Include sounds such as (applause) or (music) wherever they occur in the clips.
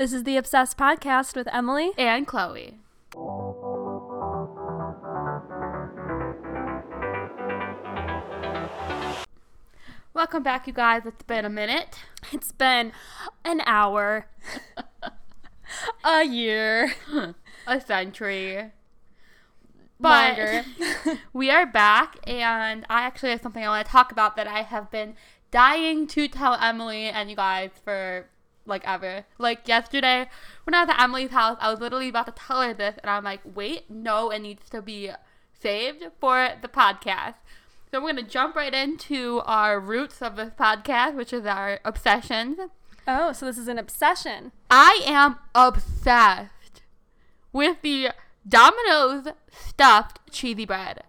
This is the Obsessed Podcast with Emily. and Chloe. Welcome back, you guys. It's been a minute. It's been an hour, a year, (laughs) a century. But (laughs) we are back, and I actually have something I want to talk about that I have been dying to tell Emily and you guys for like ever. Like yesterday, when I was at Emily's house, I was literally about to tell her this, and I'm like, wait, no, it needs to be saved for the podcast. So we're gonna jump right into our roots of this podcast, which is our obsessions. oh, so this is an obsession. I am obsessed with the Domino's stuffed cheesy bread.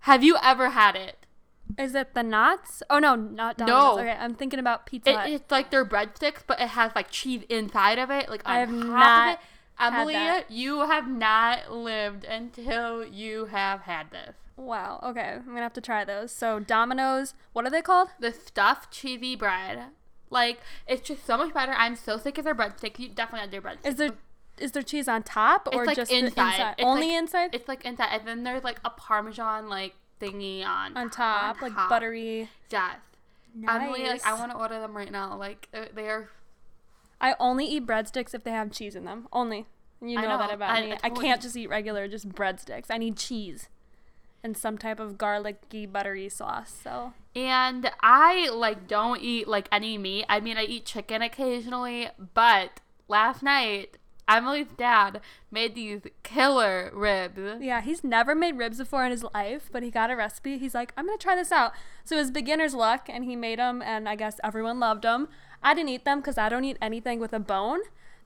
Have you ever had it? Is it the knots? Oh no, not Domino's. No. Okay, I'm thinking about Pizza Hut, it's like their breadsticks, but it has like cheese inside of it. Like I have not. Emily, you have not lived until you have had this. wow. Okay, I'm gonna have to try those. So Domino's. What are they called? The stuffed cheesy bread. Like, it's just so much better. I'm so sick of their breadsticks. You definitely had their breadsticks. Is there is there cheese on top or like just inside. inside? It's Only like- inside. It's like inside, and then there's like a Parmesan like thingy on on top, on like top. buttery. Yes. Emily, like I want to order them right now. Like uh, they are. I only eat breadsticks if they have cheese in them. Only. You know, know. that about I- me. I I can't just eat regular, just breadsticks. I need cheese and some type of garlicky, buttery sauce. So And I like don't eat like any meat. I mean, I eat chicken occasionally, but last night Emily's dad made these killer ribs. yeah, he's never made ribs before in his life, but he got a recipe. He's like, I'm gonna try this out. So it was beginner's luck, and he made them, and I guess everyone loved them. I didn't eat them because I don't eat anything with a bone.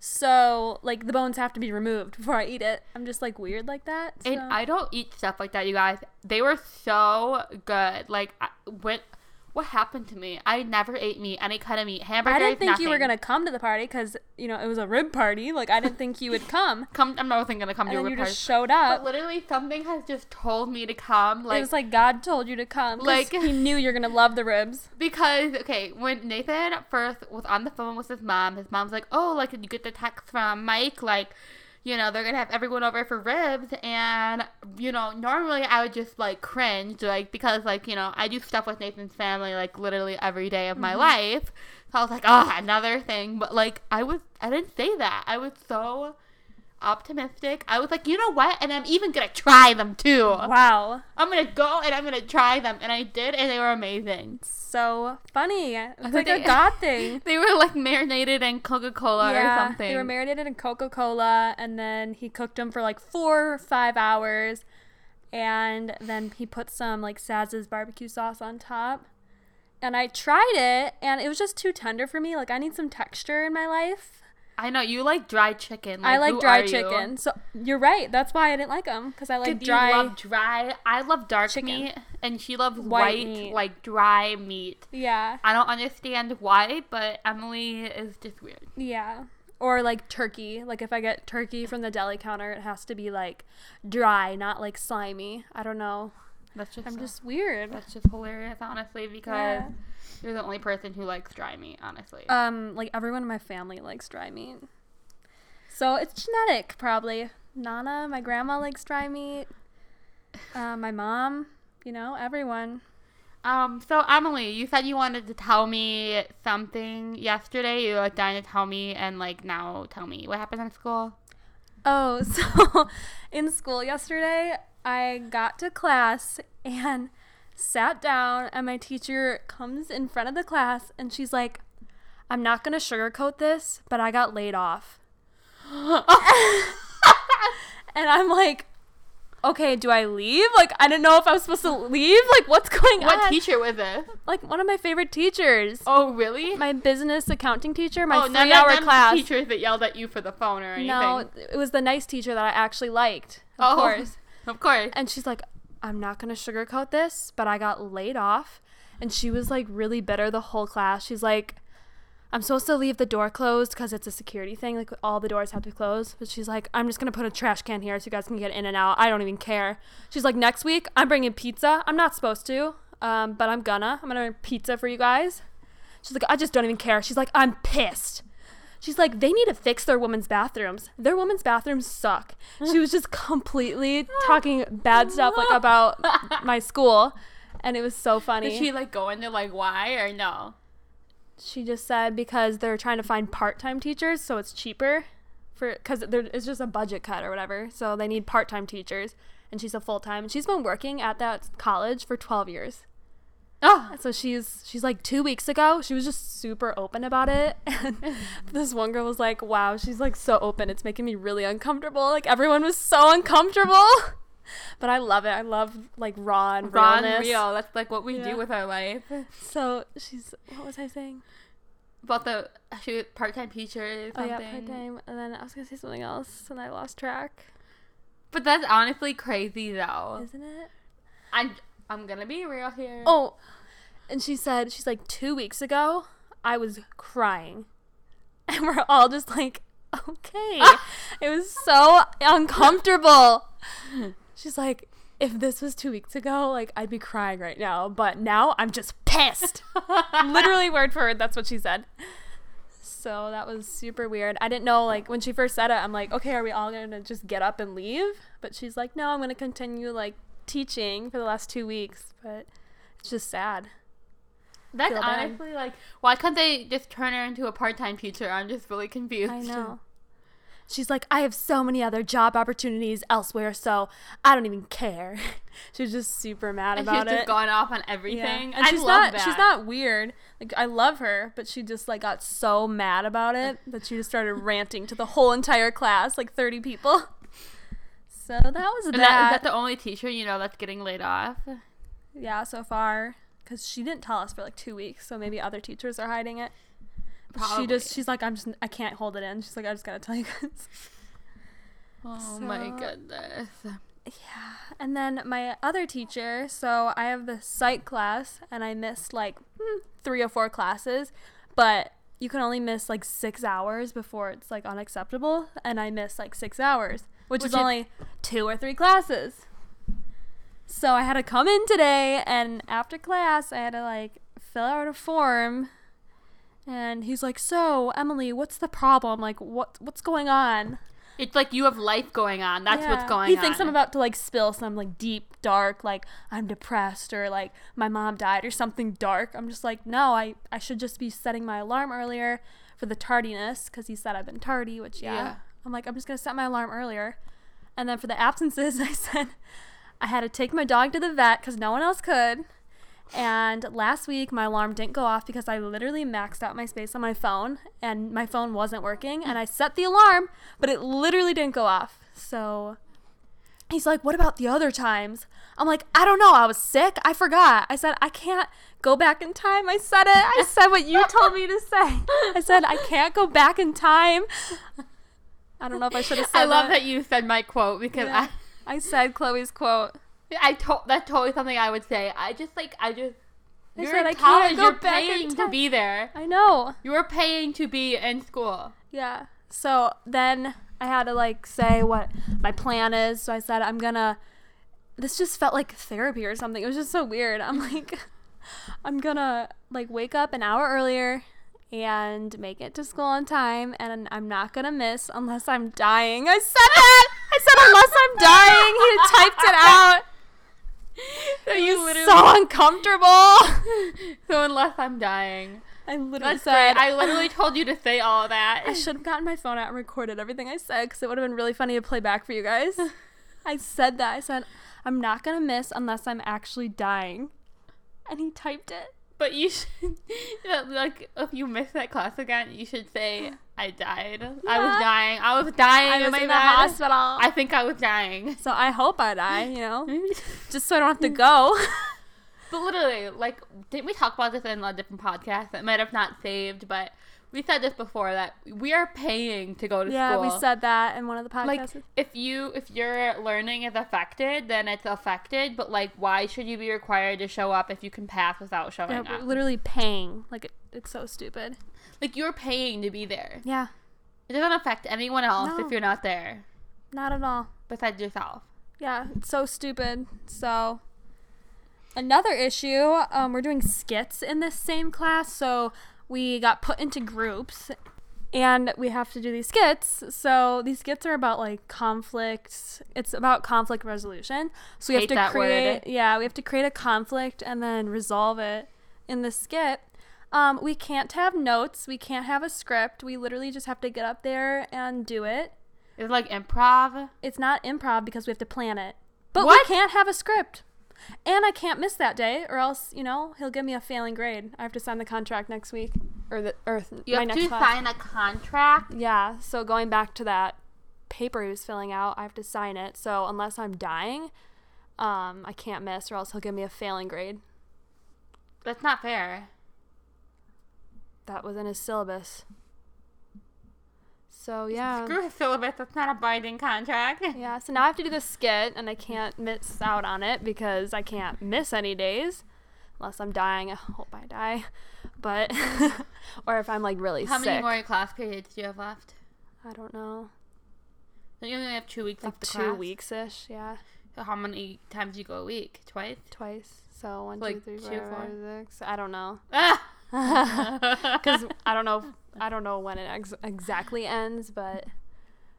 So like the bones have to be removed before I eat it. I'm just like weird like that. And I don't eat stuff like that, you guys. They were so good. Like, I, what what happened to me? I never ate meat, any kind of meat. Hamburgers. I didn't think you were gonna come to the party because you know it was a rib party. Like I didn't think you would come, (laughs) come. I'm not even gonna come and to a then you rib just party. showed But up. literally, something has just told me to come. Like it was like God told you to come. Like- he knew you're gonna love the ribs. (laughs) Because okay, when Nathan first was on the phone with his mom, his mom's like, "Oh, like did you get the text from Mike? Like, you know, they're gonna have everyone over for ribs." And you know, normally I would just like cringe, like because like you know I do stuff with Nathan's family like literally every day of my mm-hmm. life. So I was like, "Oh, another thing." But like I was, I didn't say that. I was so optimistic. I was like, you know what? And I'm even gonna try them too. Wow, I'm gonna go and I'm gonna try them, and I did, and they were amazing. so funny. It's like a they- God (laughs) thing. They were like marinated in Coca Cola or something. They were marinated in Coca Cola, and then he cooked them for like four or five hours, and then he put some like Saz's barbecue sauce on top. And I tried it, and it was just too tender for me. Like I need some texture in my life. I know you like dry chicken. I like dry are you? chicken. So you're right. That's why I didn't like them because I like dry. you love dry? I love dark chicken. meat, and she loves White white, like dry meat. yeah, I don't understand why, but Emily is just weird. yeah. Or like turkey. Like if I get turkey from the deli counter, it has to be like dry, not like slimy. I don't know. That's just I'm so- just weird. that's just hilarious, honestly, because Yeah. You're the only person who likes dry meat, honestly. Um, like everyone in my family likes dry meat. So it's genetic, probably. Nana, my grandma likes dry meat. Uh, my mom, you know, everyone. Um, so Emily, you said you wanted to tell me something yesterday. You were like dying to tell me, and like now tell me what happened in school. Oh, (laughs) so in school yesterday, I got to class and sat down, and my teacher comes in front of the class and she's like, I'm not going to sugarcoat this, but I got laid off. (laughs) and I'm like, okay, do I leave? Like, I didn't know if I was supposed to leave. Like, what's going What on? What teacher was it? like, one of my favorite teachers. Oh, really? My business accounting teacher, my oh, none, three hour none class. teachers that yelled at you for the phone or anything. No, it was the nice teacher that I actually liked. Of Oh. course. (laughs) of course. And she's like, I'm not going to sugarcoat this, but I got laid off. And she was like really bitter the whole class. She's like, I'm supposed to leave the door closed because it's a security thing. Like all the doors have to be closed. But she's like, I'm just to put a trash can here so you guys can get in and out. I don't even care. She's like, next week, I'm bringing pizza. I'm not supposed to, um, but I'm gonna. I'm to bring pizza for you guys. She's like, I just don't even care. She's like, I'm pissed. She's like, they need to fix their women's bathrooms. Their women's bathrooms suck. She was just completely (laughs) talking bad stuff like about (laughs) my school, and it was so funny. Did she like go into like why or no? She just said because they're trying to find part-time teachers, so it's cheaper for because there it's just a budget cut or whatever. So they need part-time teachers, and she's a full-time. She's been working at that college for 12 years. Oh, So she's she's like two weeks ago. She was just super open about it, (laughs) and (laughs) this one girl was like, "Wow, she's like so open. It's making me really uncomfortable. Like everyone was so uncomfortable." (laughs) But I love it. I love like raw and raw and real. That's like what we Yeah. do with our life. So she's what was I saying? About the she was part-time teacher Oh yeah, part time. And then I was gonna say something else, and I lost track. But that's honestly crazy though. Isn't it? I'm I'm gonna be real here. Oh, and she said she's like two weeks ago. I was crying, (laughs) and we're all just like, okay. Ah. it was so uncomfortable. (laughs) She's like, if this was two weeks ago, like I'd be crying right now, but now I'm just pissed. (laughs) Literally word for word, that's what she said. So that was super weird. I didn't know, like, when she first said it, I'm like, okay, are we all gonna just get up and leave? But she's like, no, I'm gonna continue, like, teaching for the last two weeks. But it's just sad. That's feel bad. honestly like why can't they just turn her into a part-time teacher? I'm just really confused. I (laughs) know. She's like, I have so many other job opportunities elsewhere, so I don't even care. (laughs) she's just super mad And she's about just it. going off on Yeah. everything. And I she's love not that. she's not weird. Like I love her, but she just like got so mad about it that she just started ranting to the whole entire class, like 30 people. So that was that. that, is that the only teacher you know that's getting laid off? yeah, so far cuz she didn't tell us for like 2 weeks, so maybe other teachers are hiding it. But She just she's like I'm just I can't hold it in. She's like I just got to tell you guys. (laughs) Oh my goodness. Yeah. And then my other teacher, so I have the psych class and I missed like hmm, three or four classes, but you can only miss like six hours before it's like unacceptable. And I missed like six hours, which, Which is is- only two or three classes. So I had to come in today and after class, I had to like fill out a form. And he's like, "So, Emily, what's the problem? Like what what's going on?" It's like you have life going on. That's what's going he on. He thinks I'm about to like spill some like deep, dark, like I'm depressed or like my mom died or something dark. I'm just like, no, I I should just be setting my alarm earlier for the tardiness because he said I've been tardy, which yeah. Yeah. I'm like, I'm just gonna set my alarm earlier, and then for the absences, (laughs) I said I had to take my dog to the vet because no one else could. And last week, my alarm didn't go off because I literally maxed out my space on my phone and my phone wasn't working. And I set the alarm, but it literally didn't go off. So he's like, What about the other times? I'm like, I don't know. I was sick. I forgot. I said, I can't go back in time. I said it. I said what you told me to say. I said, I can't go back in time. I don't know if I should have said that. I love that. that you said my quote because Yeah. I said Chloe's quote. I I told that's totally something I would say. I just like I just I you're said in I can't college, you're paying to be there. I know. You're paying to be in school. Yeah. So then I had to like say what my plan is. So I said I'm gonna. This just felt like therapy or something. It was just so weird. I'm like, (laughs) I'm gonna like wake up an hour earlier and make it to school on time, and I'm not gonna miss unless I'm dying. I said that. I said unless I'm dying. He typed it out. (laughs) So you literally so uncomfortable. (laughs) so unless I'm dying. I literally That's said great. I literally told you to say all of that. (laughs) I should have gotten my phone out and recorded everything I said because it would have been really funny to play back for you guys. I said that. I said, I'm not going to miss unless I'm actually dying. And he typed it. But you should, (laughs) like, if you miss that class again, you should say, I died. I was Yeah. dying. I was dying I was my in the bed. hospital. I think I was dying. so I hope I die, you know, (laughs) just so I don't have to go. But literally, like, didn't we talk about this in a different podcast that might have not saved, but we said this before that we are paying to go to yeah, school. Yeah, we said that in one of the podcasts. like if you if your learning is affected, then it's affected. But like, why should you be required to show up if you can pass without showing yeah, up? we're literally paying. Like, it, it's so stupid. like you're paying to be there. Yeah, It doesn't affect anyone else No. if you're not there not at all. besides yourself. Yeah, it's so stupid. So another issue, um, we're doing skits in this same class, so we got put into groups and we have to do these skits. So these skits are about like conflicts. It's about conflict resolution. So we Hate have to create word. yeah, we have to create a conflict and then resolve it in the skit. Um, we can't have notes. We can't have a script. We literally just have to get up there and do it. It's like improv. It's not improv because we have to plan it. But What? we can't have a script. And I can't miss that day, or else you know he'll give me a failing grade. I have to sign the contract next week, or the or th- You my have next to class. sign a contract. Yeah, so going back to that paper he was filling out, I have to sign it. So unless I'm dying, um, I can't miss, or else he'll give me a failing grade. That's not fair. That was in his syllabus. So yeah, Screw syllabus. That's not a binding contract. yeah. So now I have to do the skit, and I can't miss out on it because I can't miss any days, unless I'm dying. I hope I die, but (laughs) or if I'm like really sick. How sick. many more class periods do you have left? I don't know, you only have two weeks like left. two weeks ish. Yeah, So how many times do you go a week? Twice. twice. So one, two, Like three, two, four, four? five, six. I don't know. Ah. (laughs) because (laughs) I don't know I don't know when it ex- exactly ends, but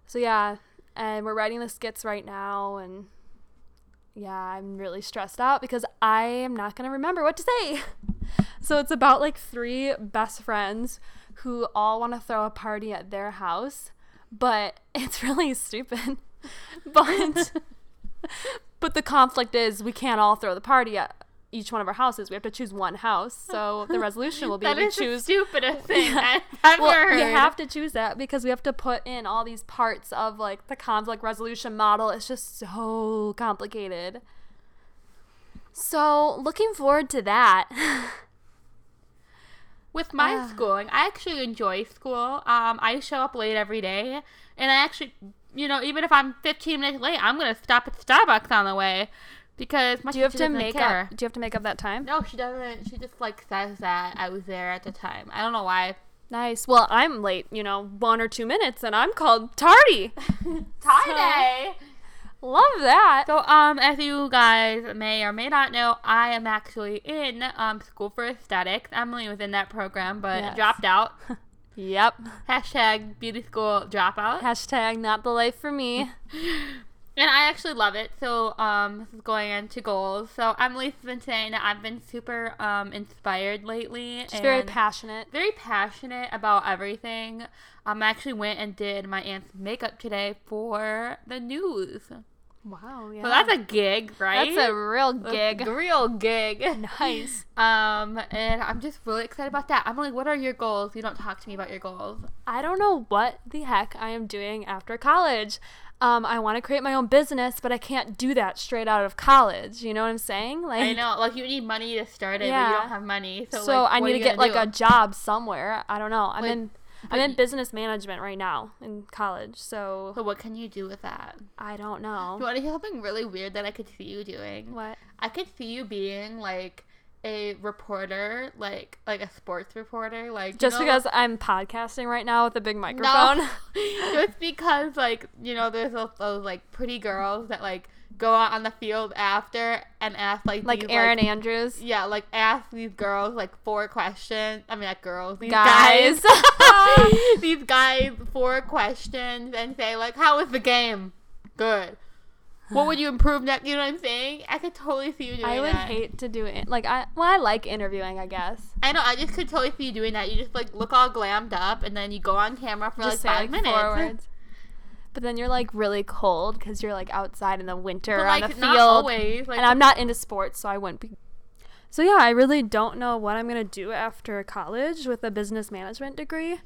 so yeah, and we're writing the skits right now, and yeah, I'm really stressed out because I am not gonna remember what to say. (laughs) So it's about like three best friends who all want to throw a party at their house, but it's really stupid. but but the conflict is we can't all throw the party at each one of our houses. We have to choose one house. So (laughs) the resolution will be that we is the choose stupidest (laughs) thing I've ever well, heard. we have to choose that because we have to put in all these parts of like the conflict resolution model. It's just so complicated. So, looking forward to that. (laughs) With my Ah. schooling, I actually enjoy school. Um, I show up late every day, and I actually, you know, even if I'm 15 minutes late, I'm gonna stop at Starbucks on the way because my do you have to make care. up do you have to make up that time? No, she doesn't. She just like says that I was there at the time. I don't know why. Nice. Well, I'm late, you know, 1 or 2 minutes and I'm called tardy. (laughs) tardy. Love that. So, um, as you guys may or may not know, I am actually in um school for aesthetics. Emily was in that program, but Yes. dropped out. (laughs) Yep. Hashtag beauty school dropout. Hashtag not the life for me. (laughs) And I actually love it. So, um, this is going into goals. So, Emily's been saying that I've been super um inspired lately. She's very passionate. very passionate about everything. Um, I actually went and did my aunt's makeup today for the news. Wow, yeah. So that's a gig, right? That's a real gig. a real gig. (laughs) Nice. Um, and I'm just really excited about that. Emily, what are your goals? You don't talk to me about your goals. I don't know what the heck I am doing after college. Um, I want to create my own business, but I can't do that straight out of college. You know what I'm saying? Like, I know, like you need money to start it, but Yeah. you don't have money. So, So, like, I need to get like a job somewhere. I don't know. I'm Like, in I'm in business management right now in college, so So what can you do with that? I don't know. You want to hear something really weird that I could see you doing? What? I could see you being like a reporter, like like a sports reporter, like Just know, because I'm podcasting right now with a big microphone. No, (laughs) just because like you know, there's those, those like pretty girls that like go out on the field after and ask like like these, Erin Andrews. yeah, like ask these girls like four questions. I mean, not girls, these Guys. guys. (laughs) (laughs) these guys four questions and say like, "How was the game? Good. What would you improve next?" You know what I'm saying? I could totally see you doing that. I would that. hate to do it. Like I well, I like interviewing, I guess. I know. I just could totally see you doing that. You just like look all glammed up, and then you go on camera for Just like say five like minutes. four words. But then you're like really cold because you're like outside in the winter But on like the not field. always. Like and I'm not into sports, so I wouldn't be. So yeah, I really don't know what I'm gonna do after college with a business management degree.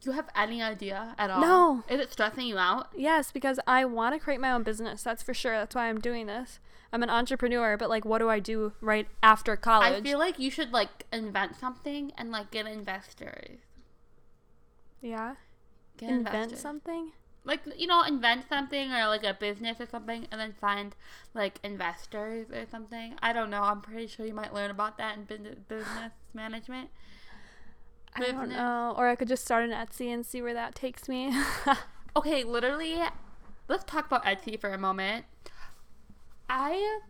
Do you have any idea at all? No. Is it stressing you out? Yes, because I want to create my own business. That's for sure. That's why I'm doing this. I'm an entrepreneur, but like, what do I do right after college? I feel like you should like invent something and like get investors. yeah, Get invent investors. something. Like you know, invent something or like a business or something, and then find like investors or something. I don't know. I'm pretty sure you might learn about that in business management. I don't know. Or I could just start an Etsy and see where that takes me. (laughs) Okay, literally, let's talk about Etsy for a moment. I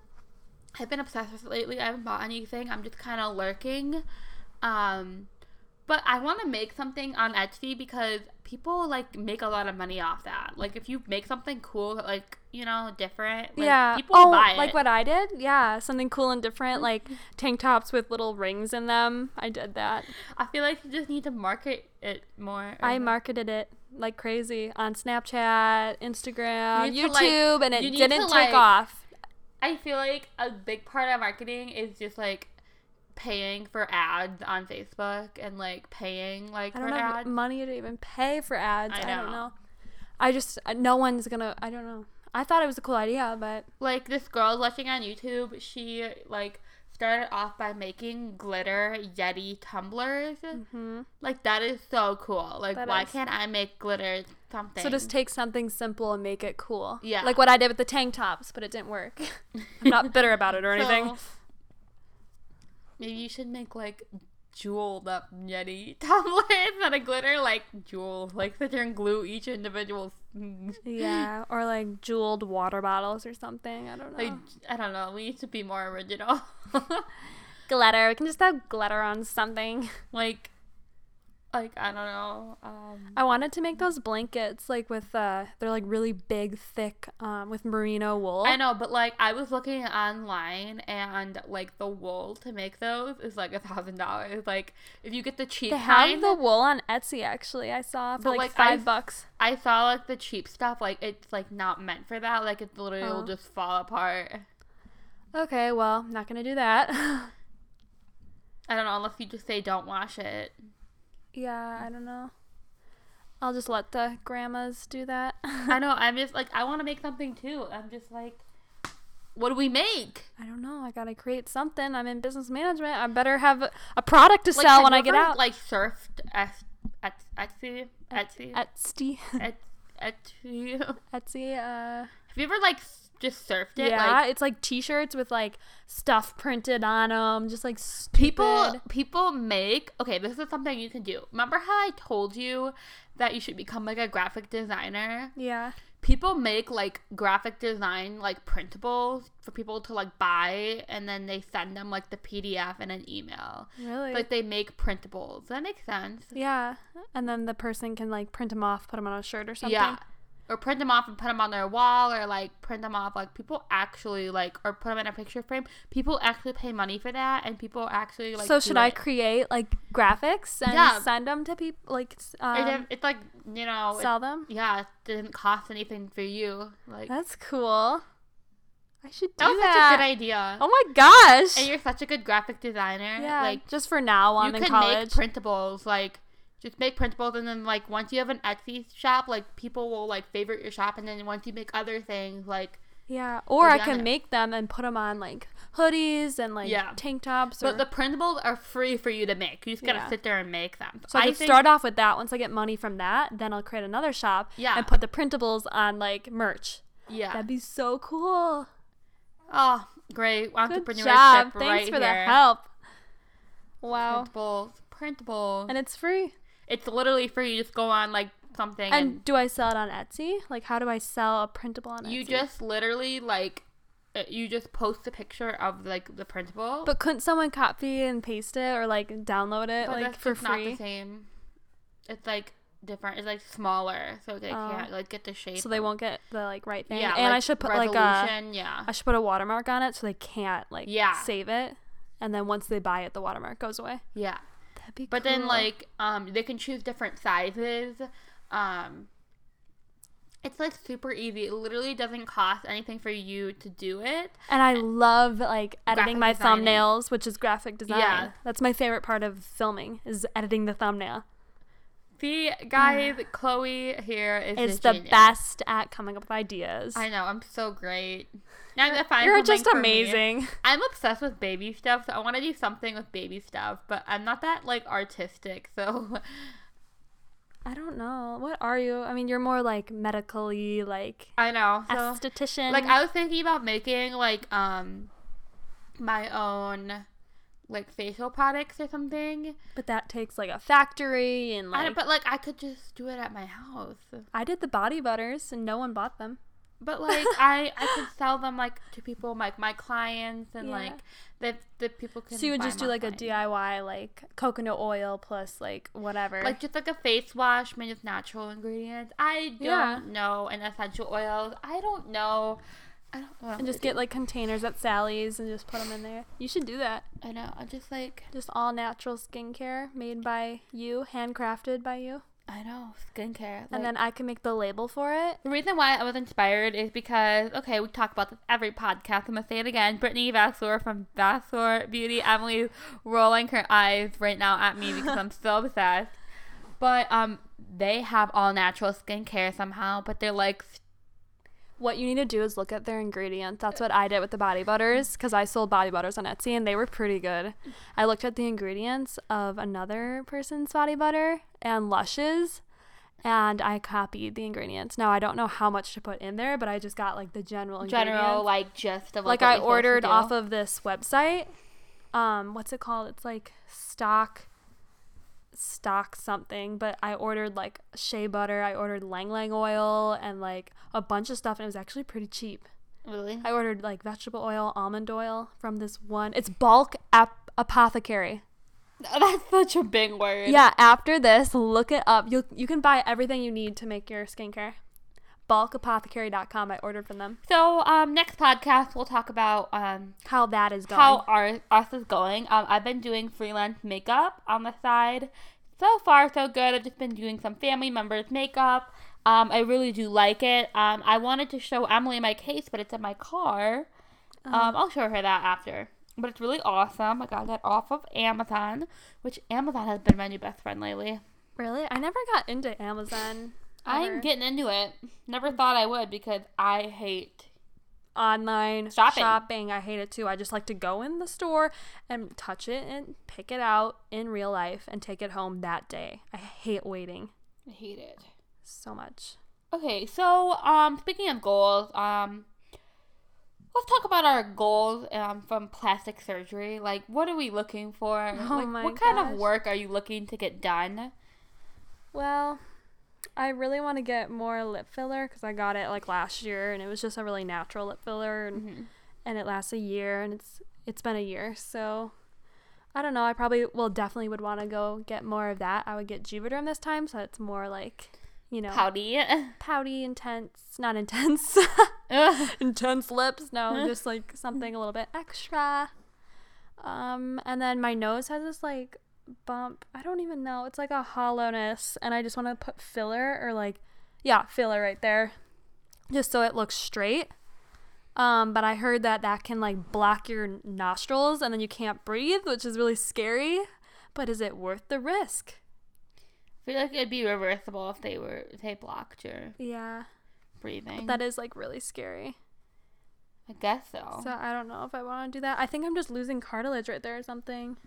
have been obsessed with it lately. I haven't bought anything. I'm just kind of lurking. Um, But I want to make something on Etsy because people like make a lot of money off that. Like if you make something cool, like you know, different, like, yeah. people oh, buy it. like what I did? Yeah, something cool and different, mm-hmm. like tank tops with little rings in them. I did that. I feel like you just need to market it more. I marketed it like crazy on Snapchat, Instagram, You need to, like- YouTube, and it didn't to, take off. I feel like a big part of marketing is just like paying for ads on Facebook and like paying like I for don't have ads. money to even pay for ads. I I, don't know. know. I just uh, no one's gonna. I don't know. I thought it was a cool idea, but Like this girl watching on YouTube, she like started off by making glitter Yeti tumblers. hmm Like that is so cool. Like That why is. can't I make glitter something? so just take something simple and make it cool. Yeah. like what I did with the tank tops, but it didn't work. (laughs) I'm not bitter about it or (laughs) anything. Maybe you should make like jeweled up Yeti (laughs) tumblers that of glitter like jewel, like there and glue each individual. Yeah, (laughs) or like jeweled water bottles or something. I don't know. Like I don't know. We need to be more original. (laughs) glitter. We can just have glitter on something. like, like I don't know. Um, I wanted to make those blankets like with uh they're like really big, thick, um, with merino wool. I know, but like I was looking online and like the wool to make those is like a thousand dollars. Like if you get the cheap They have kind, the wool on Etsy actually. I saw for But, like, like, 5 I've- bucks. I saw like the cheap stuff. Like it's like not meant for that. Like it literally will Oh. just fall apart. Okay, well, not gonna do that. (laughs) I don't know unless you just say don't wash it. Yeah, I don't know. I'll just let the grandmas do that. I (laughs) know. I'm just like I want to make something too. I'm just like, what do we make? I don't know. I gotta create something. I'm in business management. I better have a, a product to Like, sell when I get out. Like surfed at at Etsy Etsy Etsy, at Etsy. Etsy. (laughs) Uh, have you ever like just surfed it? yeah, Like it's like T-shirts with like stuff printed on them, just like stupid. people people make okay. This is something you can do. Remember how I told you that you should become like a graphic designer? Yeah. people make like graphic design like printables for people to like buy and then they send them like the pdf in an email Really? like they make printables that makes sense yeah. And then the person can like print them off, put them on a shirt or something. yeah or print them off and put them on their wall or like print them off like people actually like or put them in a picture frame people actually pay money for that and people actually like so should I it. create like graphics and Yeah. send them to people? Like s- It- um, it's like you know it- sell them? yeah it didn't cost anything for you like That's cool. I should do that was that. such a good idea Oh my gosh. and you're such a good graphic designer yeah. like just for now while you I'm in can college. make printables like just make printables and then like once you have an etsy shop like people will like favorite your shop and then once you make other things like yeah. Or I can it. make them and put them on like hoodies and like Yeah. tank tops. Or, but the printables are free for you to make you just gotta Yeah. sit there and make them so I, could think- start off with that. Once I get money from that, then I'll create another shop Yeah. and put the printables on like merch. yeah That'd be so cool. oh great Good entrepreneurship job. Thanks right for the help. Wow. printables printables And it's free. It's literally free you just go on like something And and, do I sell it on Etsy? Like, how do I sell a printable on Etsy? you just literally like uh, you just post a picture of like the printable But couldn't someone copy and paste it or like download it But like for just not the free? same. It's like different. It's like smaller, so they Oh. can't like get the shape. So they won't get the like right thing. Yeah, and I should put like a yeah. I should put a watermark on it so they can't like Yeah. save it. And then once they buy it, the watermark goes away. Yeah. That'd be But then like um they can choose different sizes. Um it's like super easy. It literally doesn't cost anything for you to do it. And I love like editing Graphic my designing. thumbnails, which is graphic design. Yeah. That's my favorite part of filming is editing the thumbnail. See, guys, Chloe here is It's a the best at coming up with ideas. I know, I'm so great. Now I'm gonna You're just amazing. I'm obsessed with baby stuff, so I want to do something with baby stuff, but I'm not that like artistic, so (laughs) I don't know. What are you? I mean, you're more like medically like I know. So esthetician. like I was thinking about making like um my own like facial products or something. but that takes like a factory and I, like but like I could just do it at my house. I did the body butters and no one bought them. But like (laughs) I I could sell them like to people like my clients and Yeah. like that that people can. So you would just do like a. DIY like coconut oil plus like whatever. Like just like a face wash made with natural ingredients. I don't Yeah. know. And essential oils. I don't know. I don't know. and just gonna get like containers at Sally's and just put them in there. You should do that. I know. I'm just like Just all natural skincare made by you, handcrafted by you. I know skincare. and then I can make the label for it. The reason why I was inspired is because, okay, we talk about this every podcast. I'm to say it again. Brittany Vasseur from Vasseur Beauty. Emily's rolling her eyes right now at me because I'm so (laughs) obsessed. But um, they have all natural skincare somehow, but they're like, What you need to do is look at their ingredients. That's what I did with the body butters because I sold body butters on Etsy and they were pretty good. I looked at the ingredients of another person's body butter and Lush's and I copied the ingredients. Now I don't know how much to put in there, but I just got like the general general, like, gist of like what I you're supposed to ordered off of this website. Um, what's it called? It's like stock stock something, but I ordered like shea butter, I ordered ylang ylang oil and like a bunch of stuff and it was actually pretty cheap. Really? I ordered like vegetable oil, almond oil from this one. It's bulk ap- apothecary. (laughs) That's such a big word. Yeah, after this, look it up. You you can buy everything you need to make your skincare. Bulkapothecary.com. I ordered from them. So, um, next podcast, we'll talk about, um, How that is going. how our us is going. Um, I've been doing freelance makeup on the side. So far, so good. I've just been doing some family members' makeup. Um, I really do like it. Um, I wanted to show Emily my case, but it's in my car. Um, I'll show her that after. But it's really awesome. I got that off of Amazon, which Amazon has been my new best friend lately. Really? I never got into Amazon. I'm getting into it. Never thought I would because I hate online Shopping. I hate it too. I just like to go in the store and touch it and pick it out in real life and take it home that day. I hate waiting I hate it. so much. Okay, so um, speaking of goals, um, let's talk about our goals um from plastic surgery. Like, what are we looking for? Oh like, my what kind of work are you looking to get done? Well, I really want to get more lip filler because I got it like last year and it was just a really natural lip filler and, Mhm. and it lasts a year and it's it's been a year so I don't know. I probably will definitely would want to go get more of that. I would get Juvederm this time so it's more like you know Pouty. (laughs) pouty, intense, not intense. (laughs) (laughs) Intense lips. No, just like something a little bit extra. Um, and then my nose has this like bump. I don't even know. It's like a hollowness, and I just want to put filler or like, yeah, filler right there, just so it looks straight. Um, but I heard that that can like block your nostrils, and then you can't breathe, which is really scary. But is it worth the risk? I feel like it'd be reversible if they were if they blocked your Yeah, breathing. that is like really scary. I guess so. So I don't know if I want to do that. I think I'm just losing cartilage right there or something.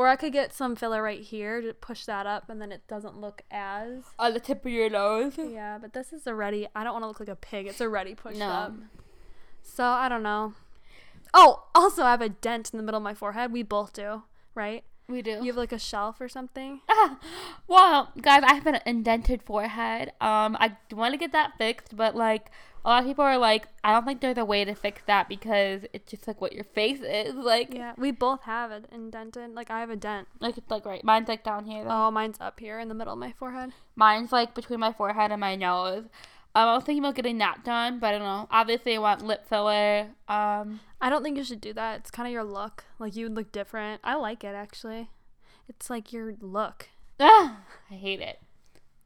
Or I could get some filler right here to push that up and then it doesn't look as. On the tip of your nose. (laughs) Yeah, but this is already. I don't want to look like a pig. It's already pushed No. up. So I don't know. Oh, also, I have a dent in the middle of my forehead. We both do, right? We do. You have like a shelf or something. (laughs) well, guys, I have an indented forehead. Um, I want to get that fixed, but like a lot of people are like, I don't think there's a way to fix that because it's just like what your face is (laughs) like. Yeah, we both have it indented. Like I have a dent. Like it's like right, mine's like down here. Though. Oh, mine's up here in the middle of my forehead. Mine's like between my forehead and my nose. Um, I was thinking about getting that done, but I don't know. Obviously, I want lip filler. Um, I don't think you should do that. It's kind of your look. Like you would look different. I like it actually. It's like your look. ah, (laughs) I hate it.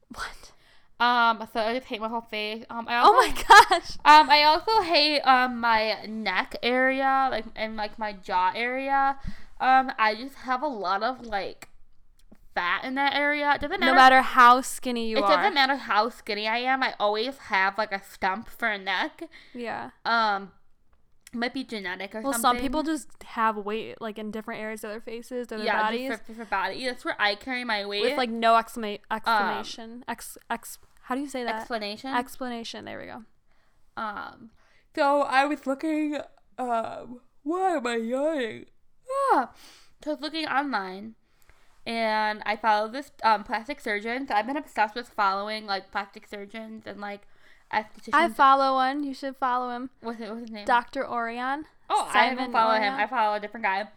What? Um, so I just hate my whole face. Um, I also, Oh my gosh. Um, I also hate um my neck area, like and like my jaw area. Um, I just have a lot of like fat in that area. It doesn't matter. No matter how skinny you it are. It doesn't matter how skinny I am. I always have like a stump for a neck. Yeah. Um, might be genetic or Well, something. some people just have weight like in different areas of their faces or their yeah, bodies just for, for body. That's where I carry my weight. with like no exclama- exclamation. ex ex. How do you say that? explanation. Explanation. There we go. Um, so I was looking. Um, why am I yawning? Ah, so I was looking online, and I follow this um plastic surgeon. So I've been obsessed with following like plastic surgeons and like esthetician. I follow one. You should follow him. what's, it, what's his name? Dr. Ourian. Oh, I Simon don't follow him. I follow a different guy.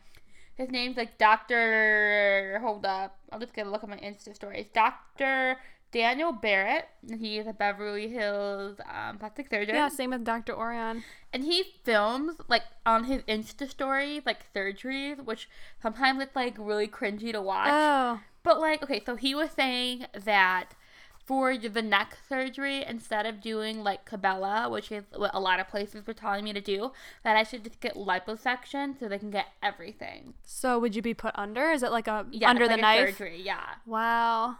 His name's like Doctor. Hold up, I'll just get a look at my Insta stories. Doctor Daniel Barrett. and He is a Beverly Hills um, plastic surgeon. Yeah, same with Dr. Ourian. and he films like on his Insta stories like surgeries, which sometimes it's like really cringy to watch. Oh, But like, okay, so he was saying that for the neck surgery, instead of doing like Kybella, which is what a lot of places were telling me to do, that I should just get liposuction so they can get everything. so would you be put under? Is it like a Yeah, under the like a knife? surgery. Yeah, Wow.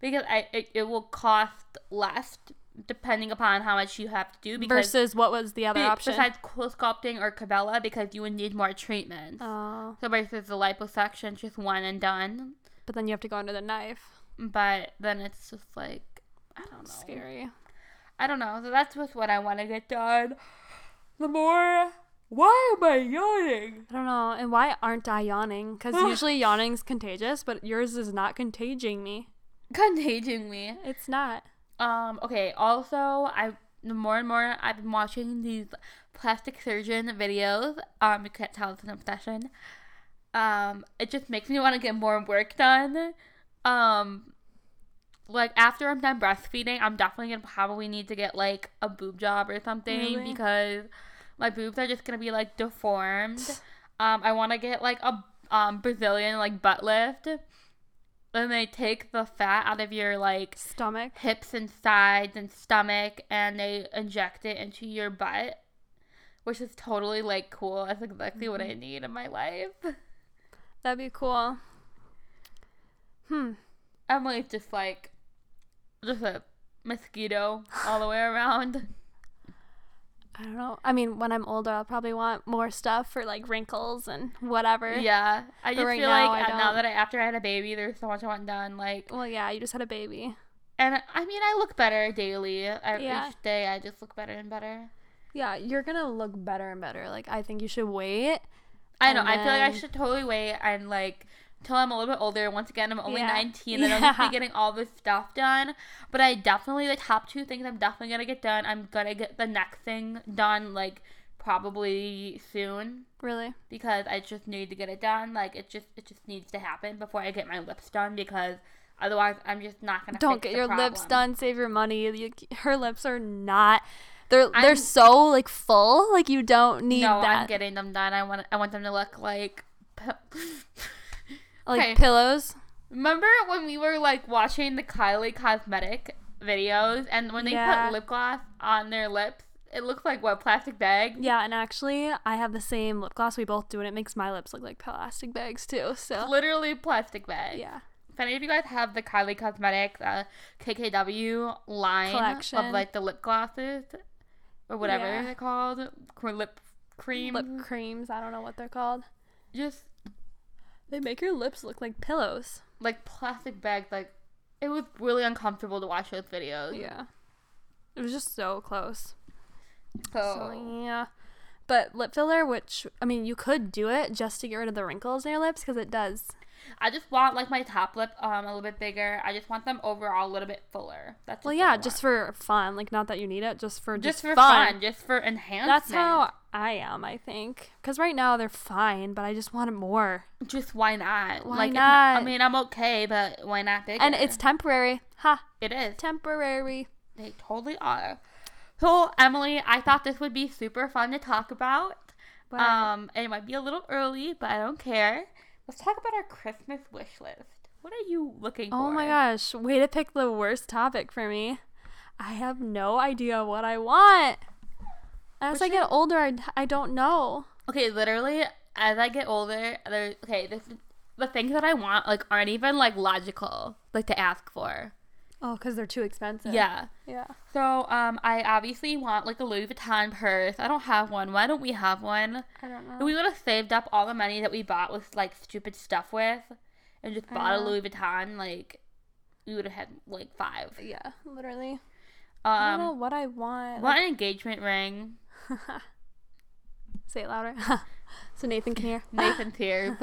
because I it, it will cost less depending upon how much you have to do. Because Versus what was the other be- option? besides cool sculpting or Kybella, because you would need more treatments. oh, So versus the liposuction, is just one and done. but then you have to go under the knife. But then it's just like I don't know. Scary. I don't know. So that's just what I want to get done. The more. Why am I yawning? I don't know. And why aren't I yawning? Because (laughs) usually yawning's contagious, but yours is not contaging me. Contaging me. It's not. Um. Okay. Also, I the more and more I've been watching these plastic surgeon videos. Um. You can't tell it's an obsession. Um. It just makes me want to get more work done. Um. Like after I'm done breastfeeding, I'm definitely gonna probably need to get like a boob job or something Really? because my boobs are just gonna be like deformed. Um, I want to get like a um Brazilian like butt lift. Then they take the fat out of your like Stomach. hips and sides and stomach and they inject it into your butt, which is totally like cool. That's exactly what I need in my life. That'd be cool. Hmm. Emily's just like just a mosquito all the way (sighs) around. I don't know. I mean, when I'm older, I'll probably want more stuff for like wrinkles and whatever. Yeah, I just right feel now, like I now that I after I had a baby, there's so much I want done. Like, Well, yeah, you just had a baby. and I mean, I look better daily. I, Yeah. Each day, I just look better and better. Yeah, you're gonna look better and better. Like, I think you should wait. I know. And I feel like I should totally wait and like till I'm a little bit older. Once again, I'm only Yeah. 19 (laughs) and I'm just Yeah. be getting all this stuff done. But I definitely the top two things I'm definitely gonna get done. I'm gonna get the next thing done like probably soon Really? because I just need to get it done. Like it just it just needs to happen before I get my lips done because otherwise I'm just not gonna. Don't get your lips done. Save your money. You, her lips are not. They're I'm- they're so like full. Like you don't need No, that. I'm getting them done. I want I want them to look like. (laughs) like Okay. pillows. Remember when we were like watching the Kylie cosmetic videos and when they Yeah. put lip gloss on their lips, it looks like what plastic bag? Yeah, and actually, I have the same lip gloss. We both do, and it makes my lips look like plastic bags too. So Literally plastic bag. yeah, If any of you guys have the Kylie Cosmetics uh, KKW line Collection. of like the lip glosses or whatever Yeah. they're called, lip cream, lip creams. I don't know what they're called. just They make your lips look like pillows. like plastic bags. Like it was really uncomfortable to watch those videos. Yeah, it was just so close. So, So yeah, but lip filler, which I mean, you could do it just to get rid of the wrinkles in your lips because it does. I just want like my top lip um a little bit bigger. I just want them overall a little bit fuller. That's Well, yeah, just for fun. Like, not that you need it, just for just just, for fun. fun. just for enhancement. That's how I am. I think because right now they're fine, but I just want more. Just why not? Why like it's I mean, I'm okay, but why not bigger? And it's temporary. Ha, it is. temporary. They totally are. So Emily, I thought this would be super fun to talk about. But Um, it might be a little early, but I don't care. Let's talk about our Christmas wish list. What are you looking for? oh my gosh, way to pick the worst topic for me. I have no idea what I want. As Which I get older, I, I don't know. Okay, literally, as I get older, there. Okay, this the things that I want like aren't even like logical, like to ask for. Oh, because they're too expensive. Yeah. Yeah. So, um, I obviously want like a Louis Vuitton purse. I don't have one. Why don't we have one? I don't know. We would have saved up all the money that we bought with like stupid stuff with, and just bought a. Louis Vuitton, like we would have had like five. yeah, literally. I don't know Um, what I want. want an engagement ring. (laughs) Say it louder. (laughs) so Nathan can hear. (laughs) Nathan's here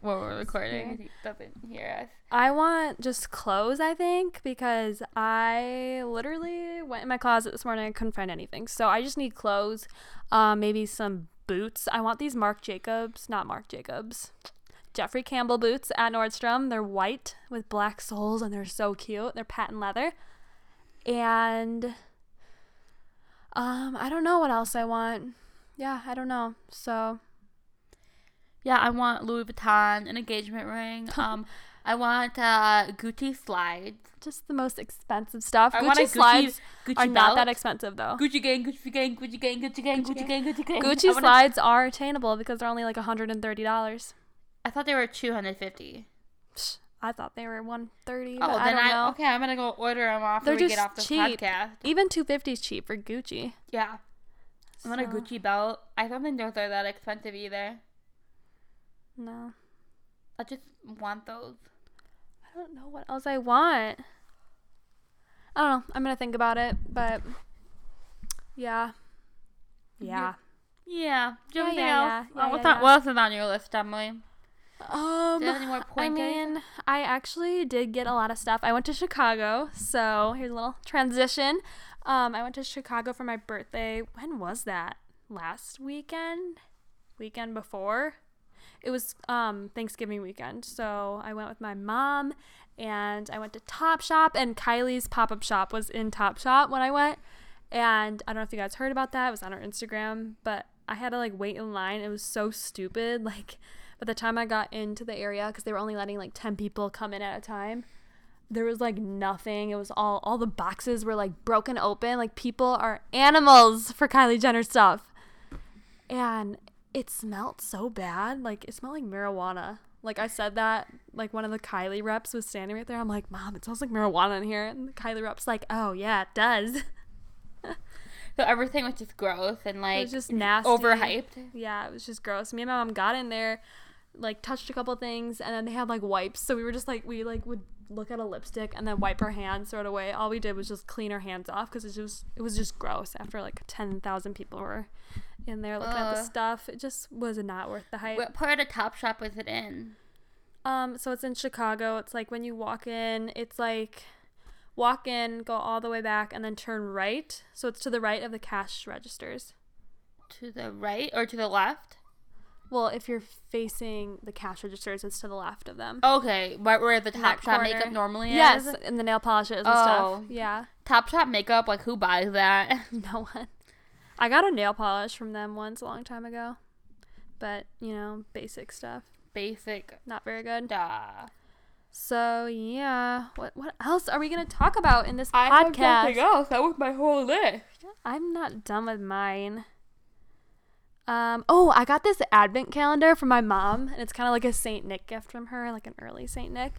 while we're recording. He doesn't hear us. I want just clothes, I think, because I literally went in my closet this morning. I couldn't find anything. So I just need clothes. Um, maybe some boots. I want these Marc Jacobs, not Marc Jacobs. Jeffrey Campbell boots at Nordstrom. They're white with black soles and they're so cute. They're patent leather. And um, I don't know what else I want. Yeah, I don't know. So Yeah, I want Louis Vuitton, an engagement ring. (laughs) Um, I want uh, Gucci slides. just the most expensive stuff. I Gucci want a Gucci, slides Gucci are not that expensive though. Gucci gang, Gucci gang, Gucci gang, Gucci gang, Gucci gang, Gucci gang, Gucci gang. Gucci wanna- slides are attainable because they're only like $130. I thought they were two hundred fifty. I thought they were 130 Oh, but I then don't I, know. okay. I'm gonna go order them off. They're we just get off this cheap. podcast. Even 250 is cheap for Gucci. Yeah, I want a Gucci belt. I don't think those are that expensive either. No. I just want those. I don't know what else I want. I don't know. I'm going to think about it, but yeah. Yeah. Yeah. Do you Yeah, anything yeah, else? yeah, oh, yeah, what's yeah, on, yeah. What else is on your list, Emily? Um, Do you have any more I mean, I actually did get a lot of stuff. I went to Chicago, so here's a little (laughs) transition. Um, I went to Chicago for my birthday. When was that? Last weekend? Weekend before? It was um Thanksgiving weekend. So I went with my mom and I went to Top Shop and Kylie's pop-up shop was in Top Shop when I went. And I don't know if you guys heard about that. It was on our Instagram, but I had to like wait in line. It was so stupid. (laughs) Like by the time I got into the area, because they were only letting like 10 people come in at a time, there was like nothing. It was all, all the boxes were like broken open. Like people are animals for Kylie Jenner stuff. And it smelled so bad. Like it smelled like marijuana. Like I said that, like one of the Kylie reps was standing right there. I'm like, Mom, it smells like marijuana in here. And the Kylie rep's like, Oh, yeah, it does. (laughs) So everything was just gross and like it was just nasty. overhyped. Yeah, it was just gross. Me and my mom got in there, like touched a couple things, and then they had like wipes. So we were just like we like would look at a lipstick and then wipe our hands, throw it away. All we did was just clean our hands off because it was it was just gross. After like ten thousand people were in there looking at the stuff, it just was not worth the hype. What part of Top Shop was it in? Um, so it's in Chicago. It's like when you walk in, it's like walk in, go all the way back, and then turn right. So it's to the right of the cash registers. To the right or to the left? Well, if you're facing the cash registers, it's to the left of them. Okay, right where the Top Shop makeup normally Yes, is. and the nail polishes and Oh. stuff. Yeah, Top Shop makeup, like who buys that? (laughs) (laughs) no one. I got a nail polish from them once a long time ago, but you know, basic stuff, Basic not very good. duh. So yeah, what what else are we gonna talk about in this I have nothing podcast? else. That was my whole list. I'm not done with mine. Um, oh, I got this advent calendar from my mom, and it's kind of like a Saint Nick gift from her, like an early Saint Nick.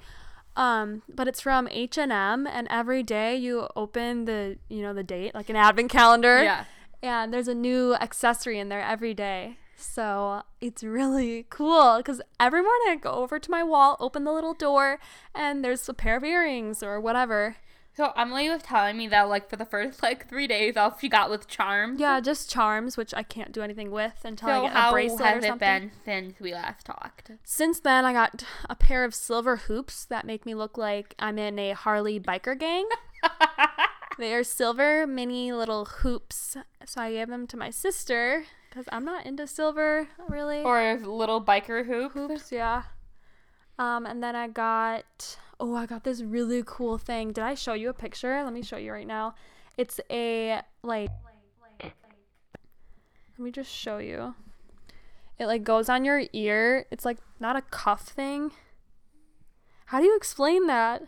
Um, but it's from H and M, and every day you open the, you know, the date, like an advent calendar. Yeah. And there's a new accessory in there every day. So it's really cool because every morning I go over to my wall, open the little door, and there's a pair of earrings or whatever. So Emily was telling me that like for the first (laughs) like three days, all she got was charms. Yeah, just charms, which I can't do anything with until I So get a how bracelet has or it something. been since we last talked? Since then, I got a pair of silver hoops that make me look like I'm in a Harley biker gang. (laughs) they are silver mini little hoops, so I gave them to my sister because I'm not into silver really. Or little biker hoops? hoops, yeah. Um, and then I got oh, I got this really cool thing. Did I show you a picture? Let me show you right now. It's a like. Let me just show you. It like goes on your ear. It's like not a cuff thing. How do you explain that?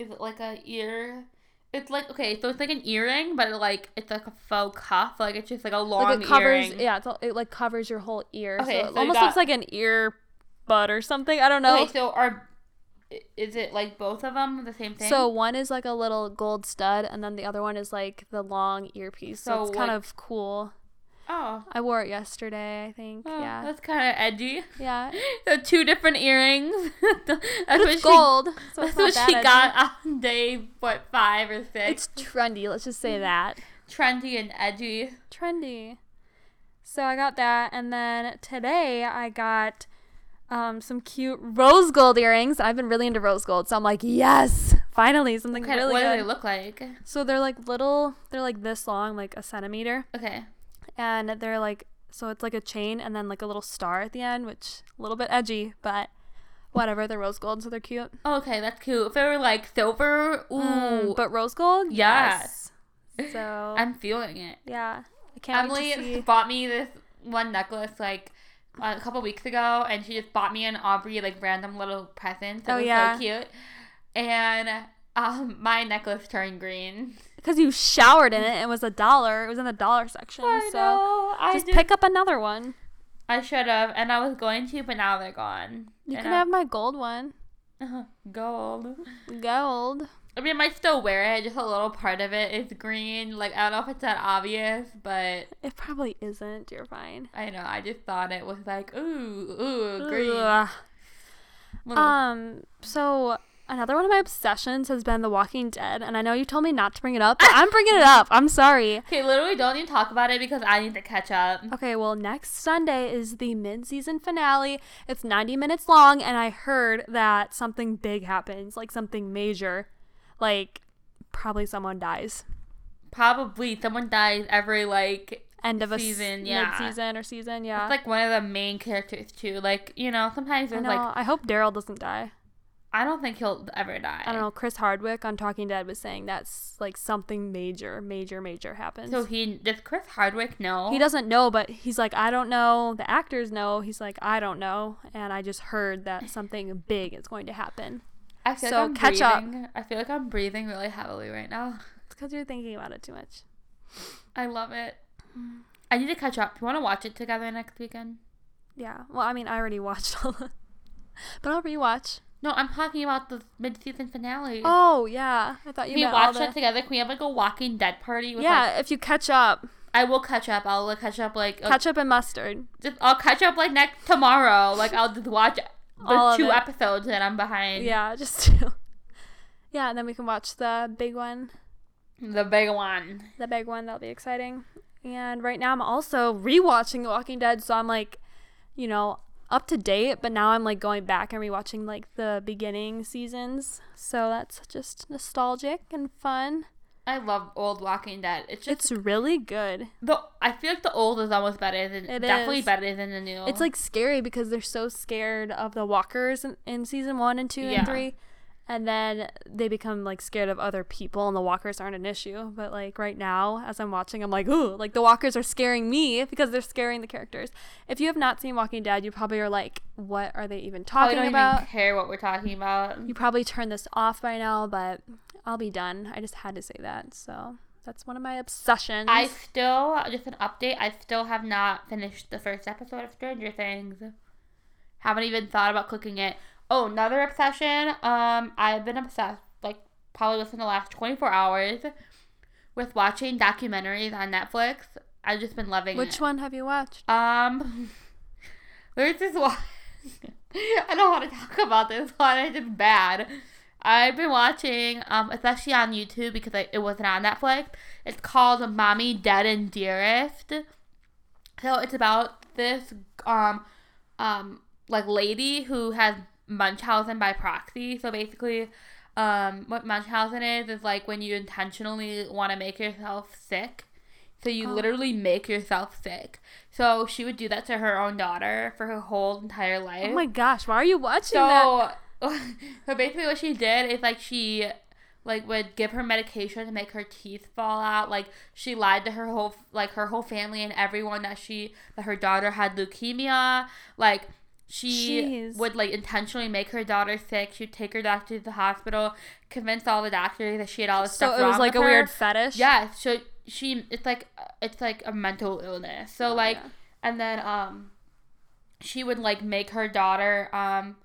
Is it like a ear? It's like okay, so it's like an earring, but it like it's like a faux cuff. Like it's just like a long Like it covers, earring. yeah, it's, all- it like covers your whole ear. Okay, so it so almost got- looks like an ear bud or something. I don't know. Okay, so are is it like both of them the same thing? So one is like a little gold stud, and then the other one is like the long earpiece. So, So, it's kind of cool. oh, I wore it yesterday, I think. oh, yeah, that's kind of edgy. yeah. (laughs) So two different earrings. (laughs) that's it's she- gold, so That's it's what she edgy. got on day what five or six. It's trendy. Let's just say that trendy and edgy. trendy. So I got that, and then today I got um, some cute rose gold earrings. I've been really into rose gold, so I'm like, yes, finally something Okay, really what do they look like? so they're like little. They're like this long, like a centimeter, Okay. and they're like so it's like a chain and then like a little star at the end, which a little bit edgy, but whatever. They're rose gold, so they're cute. Oh, okay, that's cute. If they were like silver, ooh, Mm, but rose gold, Yes. yes. So (laughs) I'm feeling it. yeah, I can't Emily bought me this one necklace like a couple weeks ago, and she just bought me an Aubrey like random little present. It Oh, was yeah. so cute. And um, (laughs) my necklace turned green. Because you showered in it, it was a dollar. It was in the dollar section. so know. I just just pick up another one. I should have, and I was going to, but now they're gone. You And can I- have my gold one. (laughs) gold. Gold. I mean, I might still wear it. Just a little part of it is green. Like I don't know if it's that obvious, but It probably isn't. You're fine. I know. I just thought it was like ooh, ooh, green. Ugh. Um. So another one of my obsessions has been The Walking Dead, and I know you told me not to bring it up, but I'm (laughs) bringing it up. I'm sorry. okay, literally, don't even talk about it because I need to catch up. Okay, well, next Sunday is the mid season finale. It's 90 minutes long, and I heard that something big happens, like something major. Like, probably someone dies. Probably someone dies every like. End of a Season, yeah. season or season, yeah. It's like one of the main characters too. Like you know, sometimes I there's know. like I hope Daryl doesn't die. I don't think he'll ever die. I don't know. Chris Hardwick on Talking Dead was saying that's like something major, major, major happens. So he does Chris Hardwick know? he doesn't know, but he's like, I don't know. The actors know. He's like, I don't know. And I just heard that something big is going to happen. I feel so like I'm catch up. breathing. I feel like I'm breathing really heavily right now. It's because you're thinking about it too much. I love it. I need to catch up. You want to watch it together next weekend? Yeah. Well, I mean, I already watched all the, (laughs) but I'll rewatch. No, I'm talking about the mid-season finale. Oh yeah, I thought you Can we watch the. that together? Can we have like a Walking Dead party? With, yeah, like- if you catch up, I will catch up. I'll catch up like uh, catch up and mustard. just, I'll catch up like next tomorrow. Like I'll just watch the two it. episodes that I'm behind. Yeah, (laughs) just two. yeah, and then we can watch the big one. The big one. the big one that'll be exciting and right now i'm also rewatching the walking dead so i'm like you know up to date but now i'm like going back and rewatching like the beginning seasons so that's just nostalgic and fun I love old Walking Dead. It's just it's really good the. I feel like the old is almost better than It definitely is. better than the new. it's like scary because they're so scared of the walkers in, in season one and two Yeah. and three and then they become like scared of other people and the walkers aren't an issue but like right now as i'm watching i'm like ooh like the walkers are scaring me (laughs) because they're scaring the characters if you have not seen walking dead you probably are like what are they even talking don't about even care what we're talking about. you probably turned this off by now but i'll be done i just had to say that so that's one of my obsessions I still just an update. I still have not finished the first episode of Stranger Things. Haven't even thought about clicking it. Oh, another obsession. Um, I've been obsessed like probably within the last twenty four hours with watching documentaries on Netflix. I've just been loving which it. one have you watched Um, (laughs) there's this one. (laughs) I don't want to talk about this one. It's just bad. I've been watching, um, especially on YouTube because I, it wasn't on Netflix. It's called "Mommy Dead and Dearest." So it's about this um, um, like lady who has Munchausen by proxy. So basically, um, what Munchausen is is like when you intentionally want to make yourself sick. So you Oh. literally make yourself sick. So she would do that to her own daughter for her whole entire life. oh my gosh why are you watching that so, (laughs) so basically what she did is like she like would give her medication to make her teeth fall out. Like she lied to her whole like her whole family and everyone that she that her daughter had leukemia. Like she Jeez. would like intentionally make her daughter sick. She'd take her doctor to the hospital, convince all the doctors that she had all this so stuff it was like a her. weird fetish Yeah, so she it's like it's like a mental illness. So Oh, like yeah. and then um she would like make her daughter um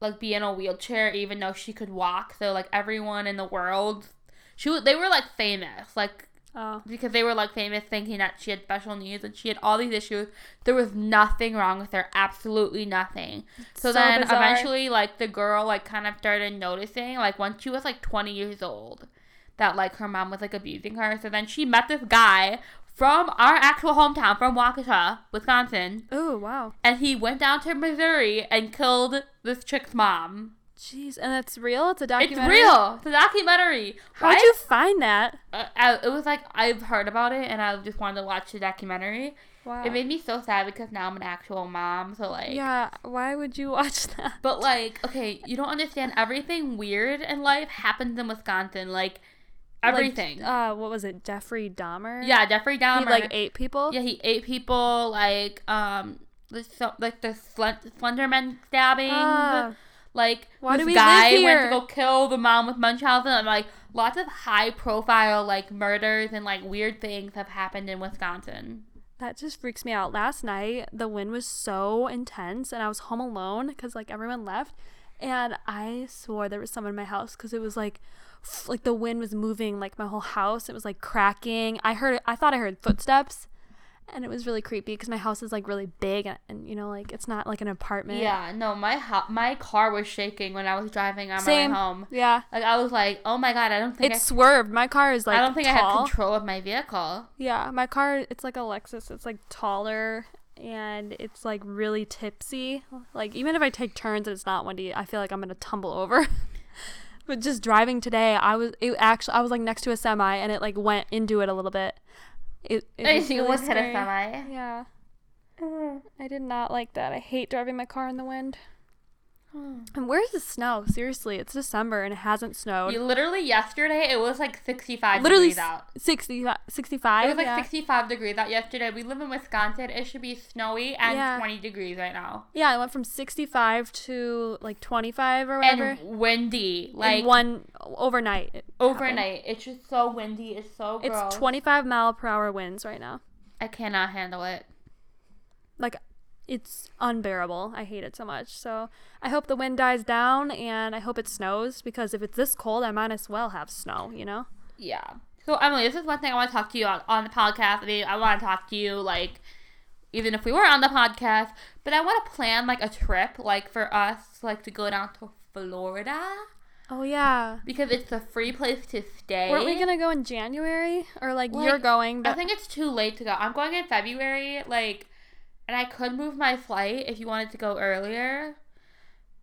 like be in a wheelchair even though she could walk. So like everyone in the world she w- they were like famous like oh because they were like famous thinking that she had special needs and she had all these issues. There was nothing wrong with her, absolutely nothing. So, So then bizarre. eventually like the girl like kind of started noticing like once she was like 20 years old that like her mom was like abusing her. So then she met this guy from our actual hometown from Waukesha, Wisconsin, oh wow and he went down to Missouri and killed this chick's mom. Jeez, and it's real. It's a documentary. It's real. It's a documentary. How'd Why- you find that? Uh, I, it was like I've heard about it and I just wanted to watch the documentary. Wow. It made me so sad because now I'm an actual mom. So like, yeah. Why would you watch (laughs) that? But like, okay, you don't understand. Everything weird in life happens in Wisconsin. Like everything. Like, uh, what was it? Jeffrey Dahmer. yeah, Jeffrey Dahmer. He like ate people. Yeah, he ate people. Like um, the so, like the Slend- Slenderman stabbings. Ah. Like Why this guy went to go kill the mom with Munchausen. And like lots of high profile like murders and like weird things have happened in Wisconsin. That just freaks me out. Last night, the wind was so intense, and I was home alone because like everyone left, and I swore there was someone in my house because it was like, like the wind was moving like my whole house. It was like cracking. I heard. I thought I heard footsteps, and it was really creepy because my house is like really big, and, and you know like it's not like an apartment. Yeah, no, my ho- my car was shaking when I was driving on Same. my way home. Yeah. Like I was like, oh my god, I don't think It I, swerved. My car is like I don't think I had control of my vehicle. Yeah, my car it's like a Lexus. It's like taller and it's like really tipsy. Like even if I take turns and it's not windy, I feel like I'm gonna tumble over. (laughs) but just driving today, I was it actually I was like next to a semi and it like went into it a little bit. It, it I was see really what's hit a scary. semi. Yeah, mm-hmm. I did not like that. I hate driving my car in the wind. And where's the snow? Seriously, it's December and it hasn't snowed. You literally yesterday it was like 65 Literally degrees out. 60, 65. It was like yeah. 65 degrees out yesterday. We live in Wisconsin. It should be snowy and Yeah. 20 degrees right now. Yeah, I went from 65 to like 25 or whatever. And windy. in Like one overnight. it happened. overnight. It's just so windy. It's so gross. It's 25 mile per hour winds right now. I cannot handle it. Like, it's unbearable. I hate it so much. So I hope the wind dies down and I hope it snows because if it's this cold, I might as well have snow, you know? Yeah. So Emily, this is one thing I want to talk to you on, on the podcast. I mean, I want to talk to you like even if we were on the podcast, but I want to plan like a trip like for us like to go down to Florida Oh, yeah. because it's a free place to stay. Weren't we going to go in January? Or like, Like, you're going, I think it's too late to go. I'm going in February, like, and I could move my flight if you wanted to go earlier,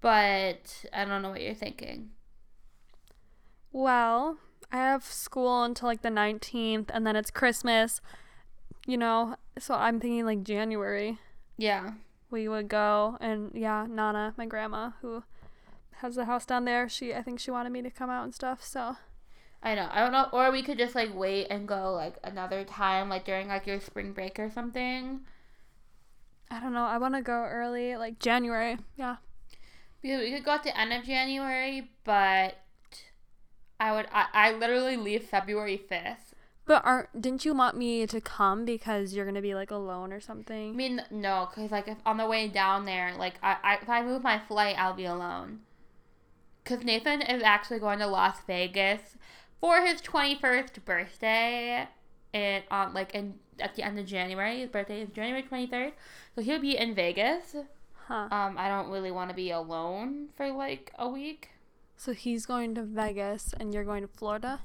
but I don't know what you're thinking. well, I have school until like the 19th and then it's Christmas, you know? So I'm thinking like January. Yeah. we would go and yeah nana my grandma who has a house down there she i think she wanted me to come out and stuff so I know. I don't know. Or we could just like wait and go like another time, like during like your spring break or something. I don't know i want to go early like january yeah Because we could go at the end of January, but I would. I, I literally leave February fifth. but aren't didn't you want me to come because you're gonna be like alone or something? I mean, no, because like if on the way down there, like I, I if I move my flight, I'll be alone. Because Nathan is actually going to Las Vegas for his twenty first birthday, and on like in at the end of January. His birthday is January twenty third, so he'll be in Vegas. huh Um, I don't really want to be alone for like a week. so he's going to vegas and you're going to florida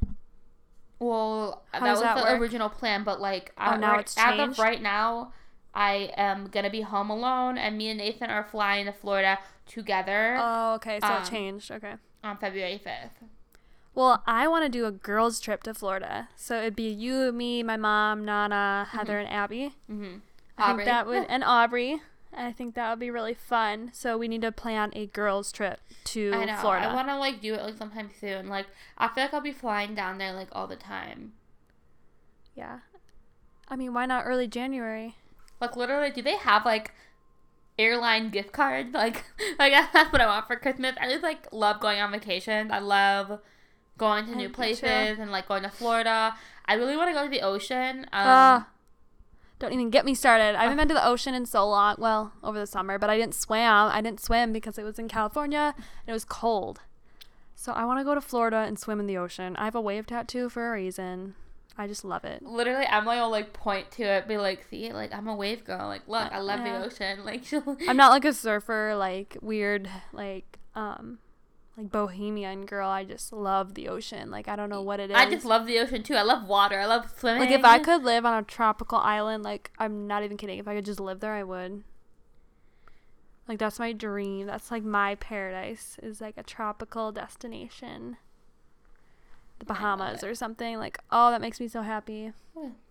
Well, How that was that the work? original plan, but like, Oh, now right- it's as of right now, I am gonna be home alone, and me and Nathan are flying to Florida together oh okay so Um, it changed okay on February fifth. Well i want to do a girls trip to florida so it'd be you me my mom nana heather and abby Mm-hmm. I think that would and Aubrey. I think that would be really fun. So we need to plan a girls trip to I know. Florida. I want to like do it like sometime soon. Like, I feel like I'll be flying down there like all the time. yeah. I mean, why not early January? Like, literally, do they have like airline gift cards? (laughs) Like, like that's what I want for Christmas. I just like love going on vacations. I love going to new places and like going to Florida. I really want to go to the ocean. Um, Ah, don't even get me started. I haven't been to the ocean in so long. Well, over the summer, but I didn't swim. I didn't swim because it was in California and it was cold. So I want to go to Florida and swim in the ocean. I have a wave tattoo for a reason. I just love it. literally Emily will like point to it, be like, "See, like I'm a wave girl. Like, look, I love Yeah. the ocean. (laughs) Like, I'm not like a surfer, like weird, like um, like bohemian girl. I just love the ocean. Like I don't know what it is. I just love the ocean too. I love water. I love swimming. like if I could live on a tropical island, like I'm not even kidding. If I could just live there, I would. Like that's my dream. That's like my paradise is like a tropical destination. The Bahamas or something. Like, oh, that makes me so happy.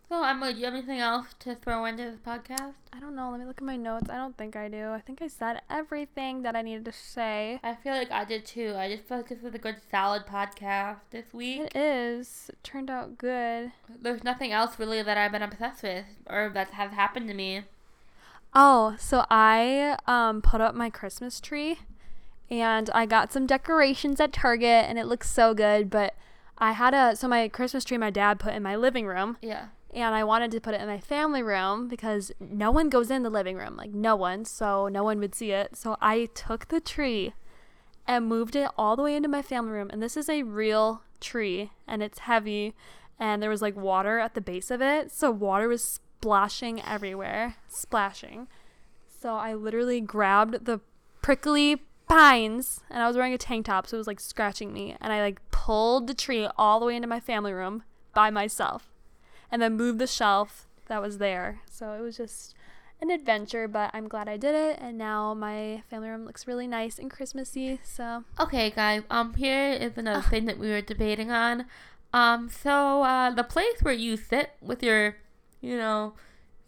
So Emily, do you have anything else to throw into this podcast? I don't know. Let me look at my notes. I don't think I do. I think I said everything that I needed to say. I feel like I did too. I just feel like this was a good solid podcast this week. It is. It turned out good. There's nothing else really that I've been obsessed with or that has happened to me. Oh, so I um put up my Christmas tree and I got some decorations at Target and it looks so good, but I had a so my Christmas tree my dad put in my living room Yeah. And I wanted to put it in my family room because no one goes in the living room, like no one, so no one would see it. So I took the tree and moved it all the way into my family room and this is a real tree and it's heavy and there was like water at the base of it, so water was splashing everywhere, splashing. So I literally grabbed the prickly pines and I was wearing a tank top, so it was like scratching me. And I like pulled the tree all the way into my family room by myself and then moved the shelf that was there. So it was just an adventure, but I'm glad I did it. And now my family room looks really nice and Christmassy. So Okay, guys. Um, here is another thing that we were debating on. Um, so uh, the place where you sit with your, you know,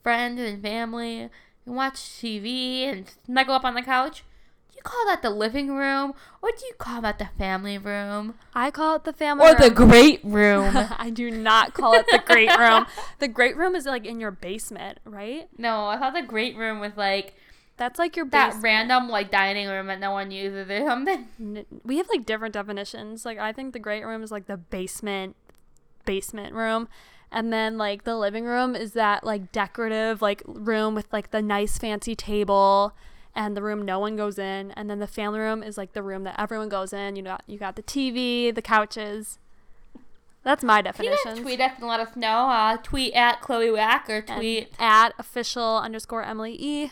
friends and family and watch TV and snuggle up on the couch. Do you call that the living room, or do you call that the family room, I call it the family room. or room. the great (laughs) room? I do not call it the great room. (laughs) The great room is like in your basement, right? no, I thought the great room was like That's like your basement. that random like dining room that no one uses or something. (laughs) We have like different definitions. Like I think the great room is like the basement basement room. And then like the living room is that like decorative like room with like the nice fancy table and the room no one goes in. And then the family room is like the room that everyone goes in. You got you got the TV, the couches. That's my definition. tweet us and let us know? Uh, tweet at Chloe Wack or tweet. at official underscore Emily E.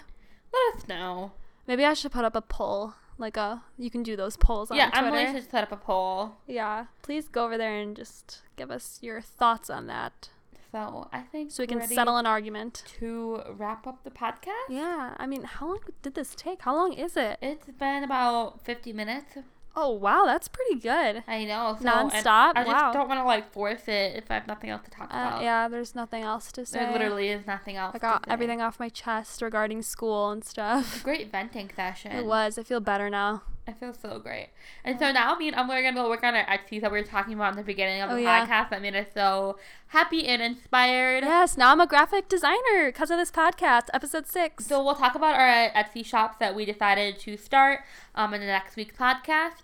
Let us know. Maybe I should put up a poll. Like a you can do those polls on yeah, Twitter. Emily should set up a poll. Yeah, please go over there and just give us your thoughts on that So I think so we can settle an argument. to wrap up the podcast. Yeah, I mean, how long did this take? How long is it? It's been about fifty minutes. Oh, wow, that's pretty good. I know. So, Non-stop? and I just don't want to like force it if I have nothing else to talk Uh, about. yeah, there's nothing else to say. There literally is nothing else. I got everything off my chest regarding school and stuff. Great venting session. It was. I feel better now. I feel so great. And so now me and Emily are gonna go work on our Etsy that we were talking about in the beginning of Oh, the yeah. podcast that made us so happy and inspired. Yes, now I'm a graphic designer because of this podcast, episode six. So we'll talk about our Etsy shops that we decided to start um in the next week's podcast.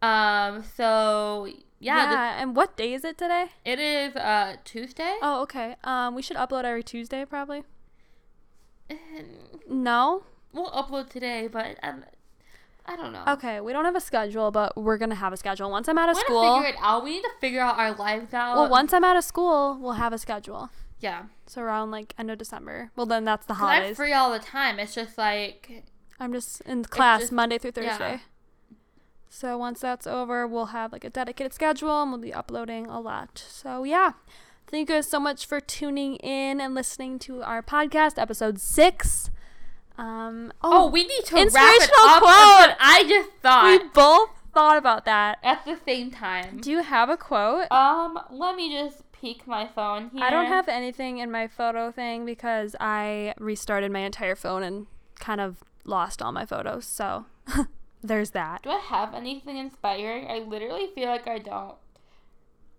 Um so yeah, this- yeah, and what day is it today? it is uh Tuesday. Oh, okay. Um, we should upload every Tuesday, probably. No. We'll upload today, but um, I don't know. Okay, we don't have a schedule, but we're gonna have a schedule. Once I'm out of We're school, figure it out. We need to figure out our lives out. well, once I'm out of school, we'll have a schedule. yeah, So around like end of December. Well, then that's the 'Cause I'm holidays. free all the time. It's just like I'm just in class just- Monday through yeah. Thursday. So once that's over, we'll have like a dedicated schedule and we'll be uploading a lot. So yeah. Thank you guys so much for tuning in and listening to our podcast, episode six. Um, oh, oh, we need to wrap it inspirational up. quote. I just thought we both thought about that. at the same time. Do you have a quote? Um, let me just peek my phone here. I don't have anything in my photo thing because I restarted my entire phone and kind of lost all my photos. So (laughs) there's that. Do I have anything inspiring? I literally feel like I don't.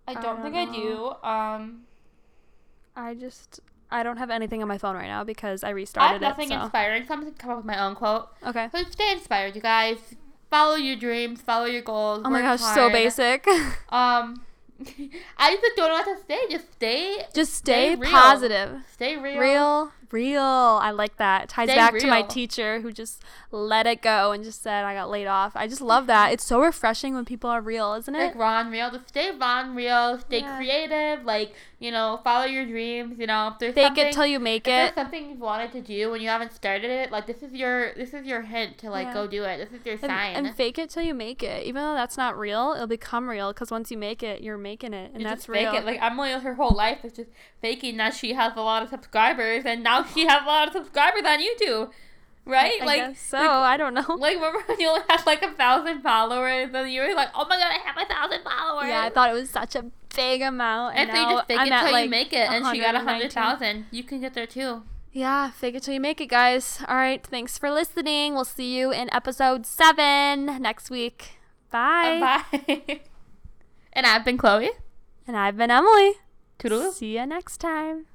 I I don't, don't think I do. Um, I just I don't have anything on my phone right now because I restarted. I have nothing it. So. inspiring, so I'm gonna come up with my own quote. Okay. So stay inspired, you guys. Follow your dreams. Follow your goals. Oh my gosh, so basic. (laughs) Um, (laughs) I just don't know what to say. Just stay, just stay, Stay positive. stay real. Real, real. I like that. Ties Stay back to my teacher who just let it go and just said I got laid off. I just love that. It's so refreshing when people are real, isn't it? Like it? Ron Real, just stay Ron Real. Stay Yeah. creative. Like you know, follow your dreams. You know, if there's Fake it till you make if there's it. something you've wanted to do and you haven't started it, like this is your this is your hint to like Yeah. go do it. This is your And, sign. and fake it till you make it. Even though that's not real, it'll become real because once you make it, you're making it, and You that's just fake real. it. Like Emily, her whole life is just faking that she has a lot of subscribers, and now (laughs) she has a lot of subscribers on YouTube. right? I like, guess so I don't know. like remember when you only had like a thousand followers, and you were like, "Oh my god, I have a thousand followers!" Yeah, I thought it was such a big amount. If And they now just fake I'm it till like, you make it, and she got a hundred thousand, you can get there too. Yeah, fake it till you make it, guys. All right, thanks for listening. We'll see you in episode seven next week. Bye. Bye. (laughs) and I've been Chloe. And I've been Emily. Toodaloo. See you next time.